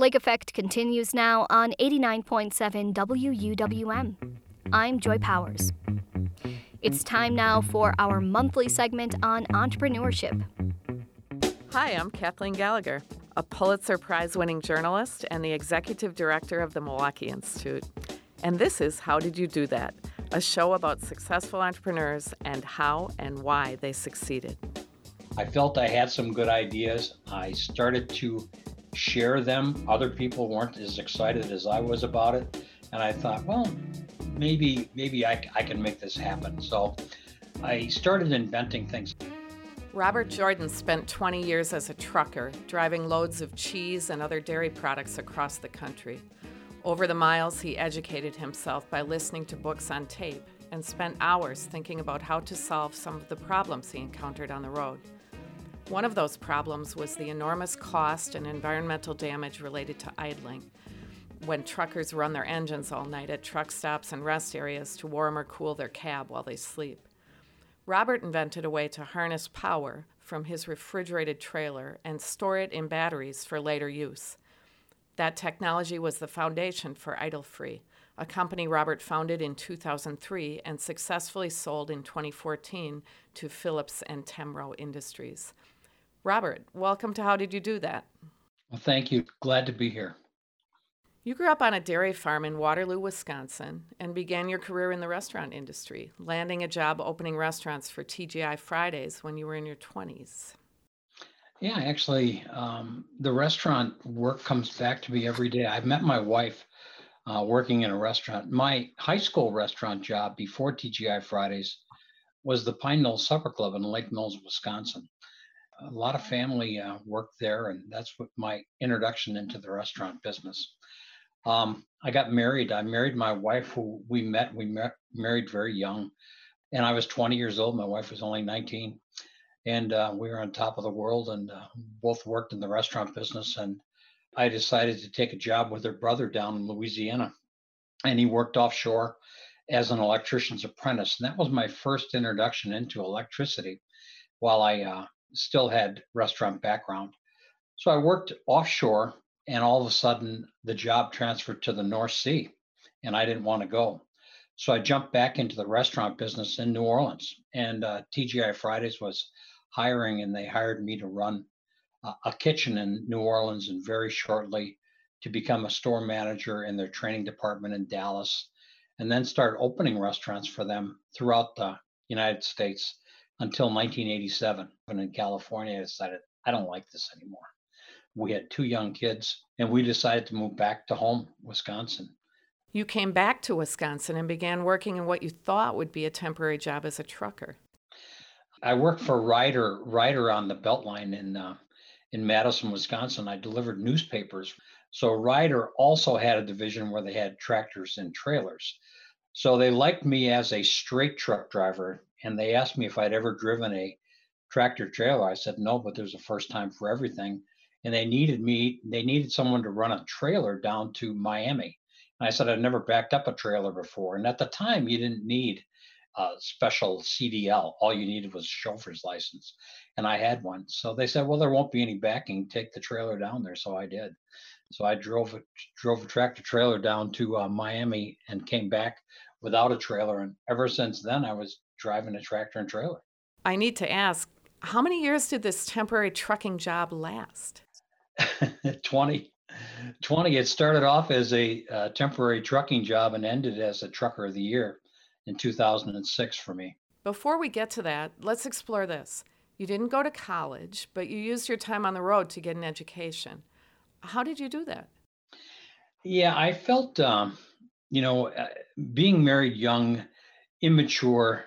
Lake Effect continues now on 89.7 WUWM. I'm Joy Powers. It's time now for our monthly segment on entrepreneurship. Hi, I'm Kathleen Gallagher, a Pulitzer Prize winning journalist and the executive director of the Milwaukee Institute. And this is How Did You Do That? A show about successful entrepreneurs and how and why they succeeded. I felt I had some good ideas. I started to share them. Other people weren't as excited as I was about it. And I thought, well, maybe maybe I, I can make this happen. So I started inventing things. Robert Jordan spent 20 years as a trucker, driving loads of cheese and other dairy products across the country. Over the miles, he educated himself by listening to books on tape and spent hours thinking about how to solve some of the problems he encountered on the road. One of those problems was the enormous cost and environmental damage related to idling when truckers run their engines all night at truck stops and rest areas to warm or cool their cab while they sleep. Robert invented a way to harness power from his refrigerated trailer and store it in batteries for later use. That technology was the foundation for Idle-Free, a company Robert founded in 2003 and successfully sold in 2014 to Phillips and Temro Industries. Robert, welcome to How Did You Do That? Well, thank you. Glad to be here. You grew up on a dairy farm in Waterloo, Wisconsin, and began your career in the restaurant industry, landing a job opening restaurants for TGI Fridays when you were in your 20s. Yeah, actually, um, the restaurant work comes back to me every day. I've met my wife uh, working in a restaurant. My high school restaurant job before TGI Fridays was the Pine Knoll Supper Club in Lake Mills, Wisconsin a lot of family uh, worked there, and that's what my introduction into the restaurant business. Um, I got married. I married my wife, who we met. We met married very young, and I was 20 years old. My wife was only 19, and uh, we were on top of the world, and uh, both worked in the restaurant business. And I decided to take a job with her brother down in Louisiana, and he worked offshore as an electrician's apprentice, and that was my first introduction into electricity. While I uh, still had restaurant background. So I worked offshore, and all of a sudden the job transferred to the North Sea, and I didn't want to go. So I jumped back into the restaurant business in New Orleans, and uh, TGI Fridays was hiring, and they hired me to run uh, a kitchen in New Orleans, and very shortly to become a store manager in their training department in Dallas, and then start opening restaurants for them throughout the United States until 1987. when in California, I decided I don't like this anymore. We had two young kids, and we decided to move back to home, Wisconsin. You came back to Wisconsin and began working in what you thought would be a temporary job as a trucker. I worked for Ryder Ryder on the Beltline in uh, in Madison, Wisconsin. I delivered newspapers. So Ryder also had a division where they had tractors and trailers. So they liked me as a straight truck driver and they asked me if I'd ever driven a tractor trailer. I said no, but there's a first time for everything. And they needed me, they needed someone to run a trailer down to Miami. And I said I'd never backed up a trailer before. And at the time, you didn't need a special CDL. All you needed was a chauffeur's license. And I had one. So they said, well, there won't be any backing. Take the trailer down there. So I did. So I drove a, drove a tractor trailer down to uh, Miami and came back without a trailer. And ever since then, I was driving a tractor and trailer. I need to ask, how many years did this temporary trucking job last? 20. 20. It started off as a uh, temporary trucking job and ended as a trucker of the year in 2006 for me. Before we get to that, let's explore this. You didn't go to college, but you used your time on the road to get an education. How did you do that? Yeah, I felt, um, you know, uh, being married young, immature,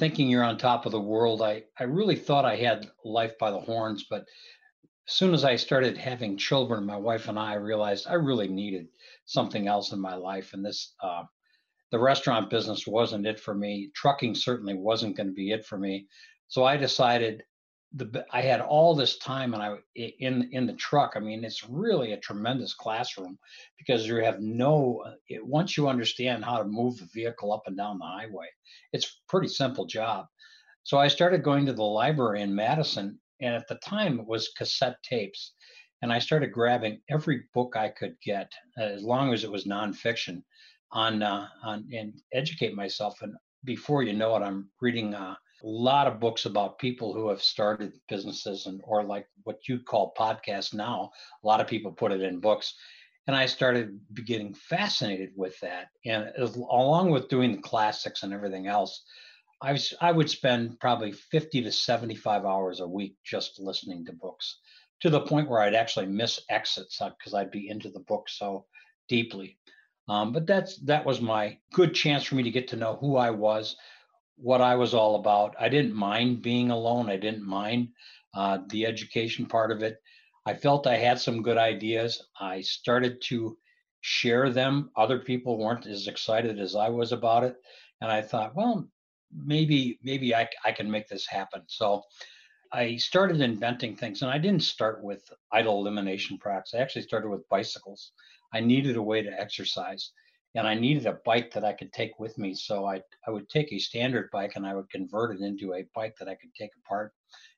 thinking you're on top of the world. I, I really thought I had life by the horns, but as soon as I started having children, my wife and I realized I really needed something else in my life. And this, uh, the restaurant business wasn't it for me. Trucking certainly wasn't going to be it for me. So I decided the I had all this time and I in in the truck. I mean, it's really a tremendous classroom because you have no it, once you understand how to move the vehicle up and down the highway, it's pretty simple job. So I started going to the library in Madison, and at the time it was cassette tapes, and I started grabbing every book I could get, as long as it was nonfiction, on uh, on and educate myself. And before you know it, I'm reading uh, a lot of books about people who have started businesses and or like what you call podcasts now. A lot of people put it in books. And I started getting fascinated with that. And along with doing the classics and everything else, I, was, I would spend probably 50 to 75 hours a week just listening to books to the point where I'd actually miss exits because uh, I'd be into the book so deeply. Um, but that's that was my good chance for me to get to know who I was, what I was all about. I didn't mind being alone. I didn't mind uh, the education part of it. I felt I had some good ideas. I started to share them. Other people weren't as excited as I was about it, and I thought, well, maybe maybe I, I can make this happen. So I started inventing things, and I didn't start with idle elimination products. I actually started with bicycles. I needed a way to exercise, and I needed a bike that I could take with me. So I, I would take a standard bike and I would convert it into a bike that I could take apart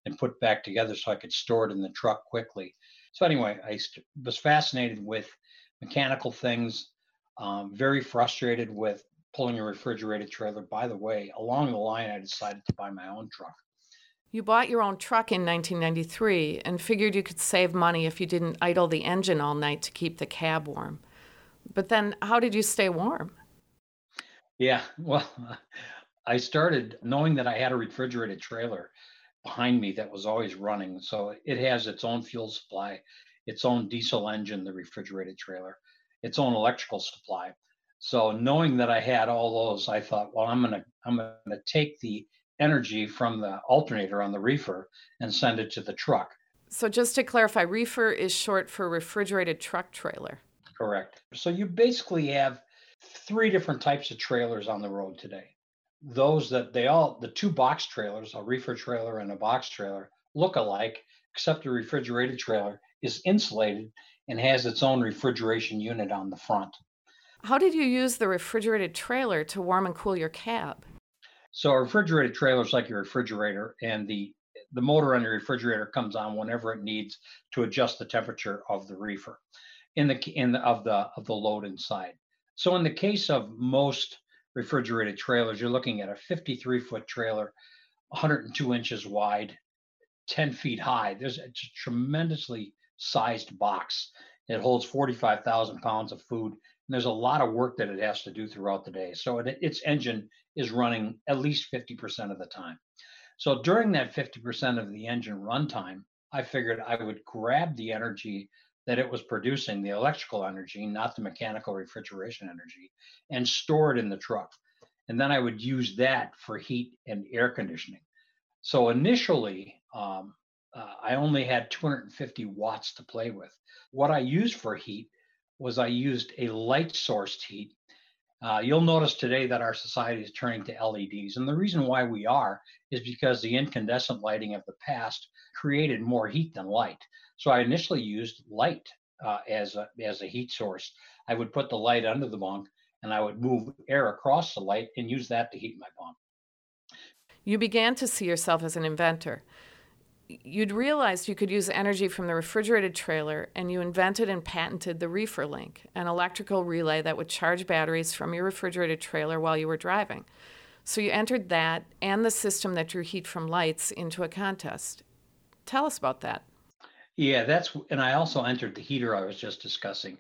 and put back together so I could store it in the truck quickly. So, anyway, I st- was fascinated with mechanical things, um, very frustrated with pulling a refrigerated trailer. By the way, along the line, I decided to buy my own truck. You bought your own truck in 1993 and figured you could save money if you didn't idle the engine all night to keep the cab warm. But then, how did you stay warm? Yeah, well, I started knowing that I had a refrigerated trailer behind me that was always running. So it has its own fuel supply, its own diesel engine, the refrigerated trailer, its own electrical supply. So knowing that I had all those, I thought, well, I'm gonna I'm gonna take the energy from the alternator on the reefer and send it to the truck. So, just to clarify, reefer is short for refrigerated truck trailer. Correct. So, you basically have three different types of trailers on the road today. Those that they all, the two box trailers, a reefer trailer and a box trailer, look alike, except the refrigerated trailer is insulated and has its own refrigeration unit on the front. How did you use the refrigerated trailer to warm and cool your cab? So a refrigerated trailer is like your refrigerator, and the the motor on your refrigerator comes on whenever it needs to adjust the temperature of the reefer in the in the, of the of the load inside. So in the case of most refrigerated trailers, you're looking at a 53 foot trailer, 102 inches wide, 10 feet high. There's a tremendously sized box. It holds 45,000 pounds of food. And there's a lot of work that it has to do throughout the day. So it, its engine is running at least 50% of the time. So during that 50% of the engine runtime, I figured I would grab the energy that it was producing, the electrical energy, not the mechanical refrigeration energy, and store it in the truck. And then I would use that for heat and air conditioning. So initially, um, uh, I only had 250 watts to play with. What I used for heat was I used a light sourced heat uh, you'll notice today that our society is turning to LEDs. And the reason why we are is because the incandescent lighting of the past created more heat than light. So I initially used light uh, as, a, as a heat source. I would put the light under the bunk and I would move air across the light and use that to heat my bunk. You began to see yourself as an inventor you'd realized you could use energy from the refrigerated trailer, and you invented and patented the Reefer Link, an electrical relay that would charge batteries from your refrigerated trailer while you were driving. So you entered that and the system that drew heat from lights into a contest. Tell us about that. Yeah, that's and I also entered the heater I was just discussing.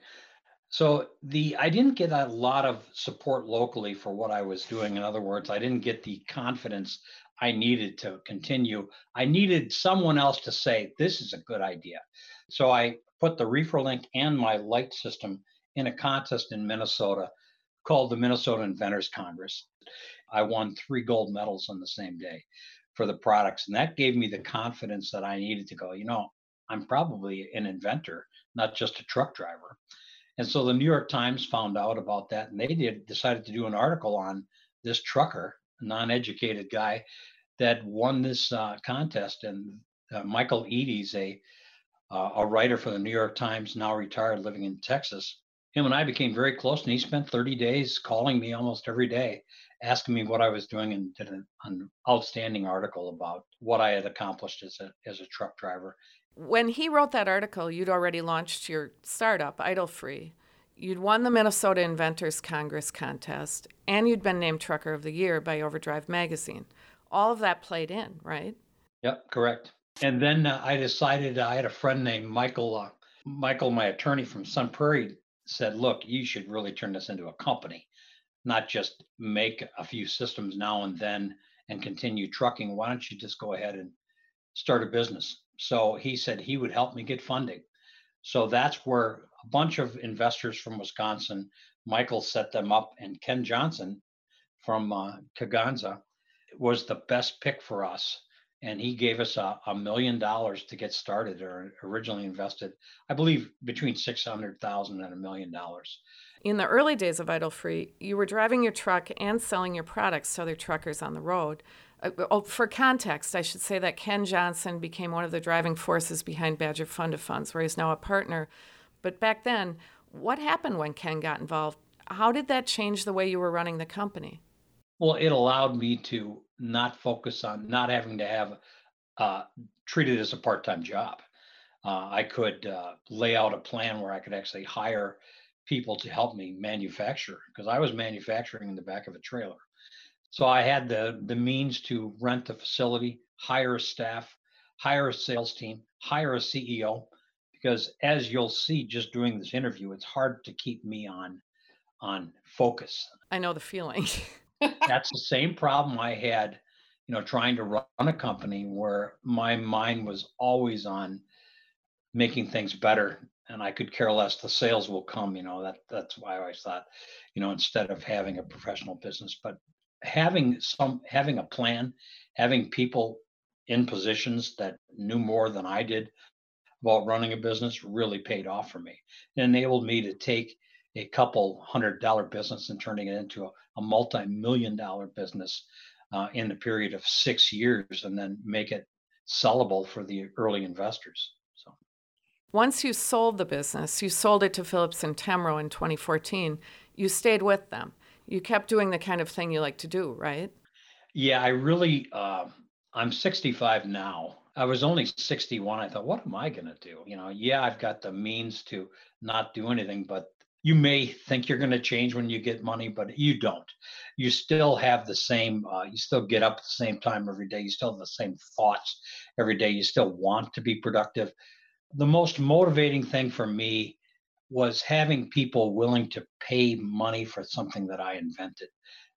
So the I didn't get a lot of support locally for what I was doing. In other words, I didn't get the confidence I needed to continue. I needed someone else to say, this is a good idea. So I put the Reefer Link and my light system in a contest in Minnesota called the Minnesota Inventors Congress. I won three gold medals on the same day for the products. And that gave me the confidence that I needed to go, you know, I'm probably an inventor, not just a truck driver. And so the New York Times found out about that and they did decided to do an article on this trucker, a non-educated guy that won this uh, contest. And uh, Michael Eady's a uh, a writer for the New York Times, now retired, living in Texas. Him and I became very close, and he spent 30 days calling me almost every day, asking me what I was doing, and did an, an outstanding article about what I had accomplished as a as a truck driver When he wrote that article, you'd already launched your startup, Idle Free. You'd won the Minnesota Inventors Congress contest, and you'd been named Trucker of the Year by Overdrive magazine. All of that played in, right? Yep, correct. And then uh, I decided I had a friend named Michael. Uh, Michael, my attorney from Sun Prairie, said, "Look, you should really turn this into a company, not just make a few systems now and then and continue trucking. Why don't you just go ahead and start a business?" So he said he would help me get funding. So that's where a bunch of investors from Wisconsin, Michael set them up, and Ken Johnson from uh, Kegonsa was the best pick for us. And he gave us a, a million dollars to get started, or originally invested, I believe, between six hundred thousand and a million dollars. In the early days of Idle Free, you were driving your truck and selling your products to other truckers on the road. Uh, oh, for context, I should say that Ken Johnson became one of the driving forces behind Badger Fund of Funds, where he's now a partner but back then, what happened when Ken got involved? How did that change the way you were running the company? Well, it allowed me to not focus on not having to have uh, treated as a part-time job. Uh, I could uh, lay out a plan where I could actually hire people to help me manufacture because I was manufacturing in the back of a trailer. So I had the the means to rent the facility, hire a staff, hire a sales team, hire a CEO, because as you'll see just doing this interview it's hard to keep me on on focus. I know the feeling. That's the same problem i had you know trying to run a company where my mind was always on making things better and i could care less. The sales will come you know that that's why i always thought you know instead of having a professional business but having some having a plan having people in positions that knew more than i did about running a business really paid off for me. It enabled me to take a couple hundred dollar business and turning it into a, a multi-million dollar business uh, in the period of six years and then make it sellable for the early investors. So once you sold the business, you sold it to Phillips and Temro in 2014. You stayed with them. You kept doing the kind of thing you like to do, right? Yeah, I really. Uh, I'm 65 now, I was only 61. I thought, what am I going to do? You know, yeah, I've got the means to not do anything, but you may think you're going to change when you get money, but you don't. You still have the same, uh, you still get up at the same time every day. You still have the same thoughts every day. You still want to be productive. The most motivating thing for me was having people willing to pay money for something that I invented.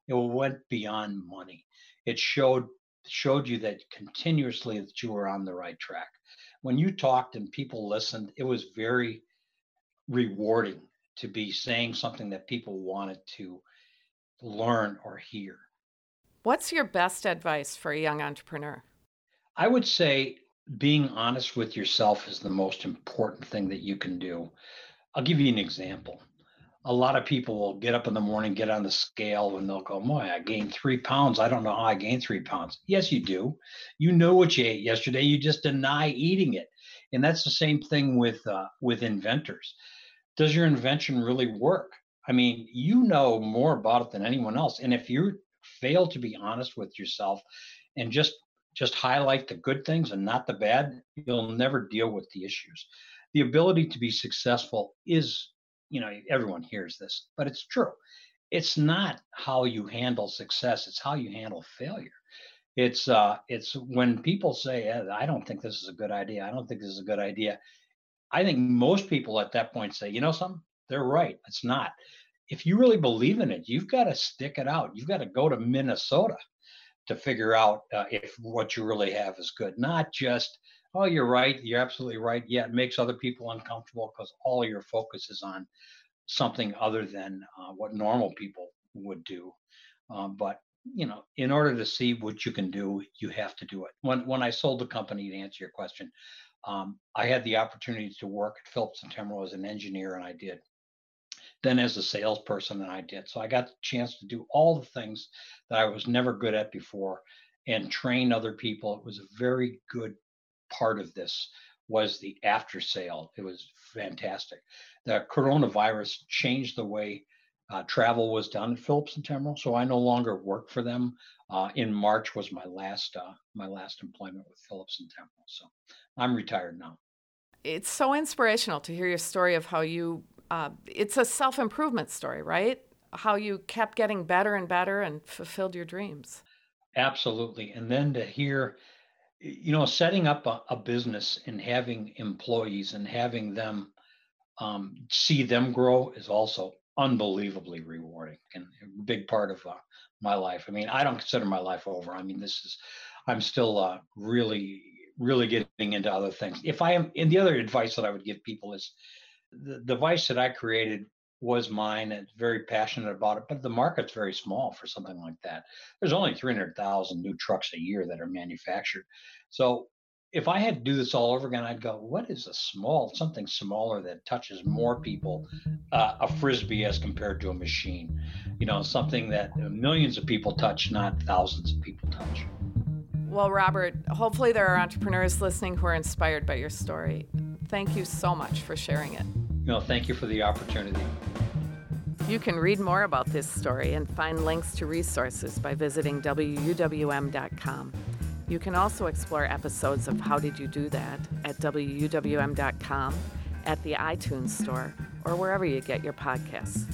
It went beyond money. It showed showed you that continuously that you were on the right track. When you talked and people listened, it was very rewarding to be saying something that people wanted to learn or hear. What's your best advice for a young entrepreneur? I would say being honest with yourself is the most important thing that you can do. I'll give you an example a lot of people will get up in the morning, get on the scale, and they'll go, Boy, I gained three pounds. I don't know how I gained three pounds. Yes, you do. You know what you ate yesterday. You just deny eating it. And that's the same thing with uh, with inventors. Does your invention really work? I mean, you know more about it than anyone else. And if you fail to be honest with yourself and just just highlight the good things and not the bad, you'll never deal with the issues. The ability to be successful is you know everyone hears this but it's true. It's not how you handle success it's how you handle failure. It's uh it's when people say i don't think this is a good idea i don't think this is a good idea i think most people at that point say you know something? They're right it's not. If you really believe in it you've got to stick it out you've got to go to minnesota to figure out uh, if what you really have is good not just oh, you're right, you're absolutely right. Yeah, it makes other people uncomfortable because all your focus is on something other than uh, what normal people would do. Um, but you know, in order to see what you can do, you have to do it. When when I sold the company, to answer your question, um, I had the opportunity to work at Phillips and Temro as an engineer, and I did. Then as a salesperson, than I did. So I got the chance to do all the things that I was never good at before, and train other people. It was a very good part of this was the after sale. It was fantastic. The coronavirus changed the way uh, travel was done at Phillips and Temro, so I no longer work for them. Uh, in March was my last uh, my last employment with Phillips and Temro, so I'm retired now. it's so inspirational to hear your story of how you, uh, it's a self improvement story, right? How you kept getting better and better and fulfilled your dreams. Absolutely. And then to hear, you know, setting up a, a business and having employees and having them um, see them grow is also unbelievably rewarding and a big part of uh, my life. I mean, I don't consider my life over. I mean, this is, I'm still uh, really, really getting into other things. If I am, and the other advice that I would give people is the device that I created was mine and very passionate about it, but the market's very small for something like that. There's only 300,000 new trucks a year that are manufactured. So if I had to do this all over again, I'd go, what is a small, something smaller that touches more people, uh, a frisbee as compared to a machine? You know, something that millions of people touch, not thousands of people touch. Well, Robert, hopefully there are entrepreneurs listening who are inspired by your story. Thank you so much for sharing it. No, thank you for the opportunity. You can read more about this story and find links to resources by visiting WUWM.com. You can also explore episodes of How Did You Do That at WUWM.com, at the iTunes Store, or wherever you get your podcasts.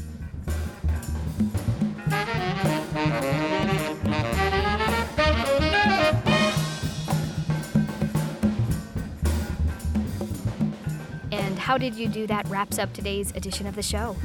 How Did You Do That wraps up today's edition of the show.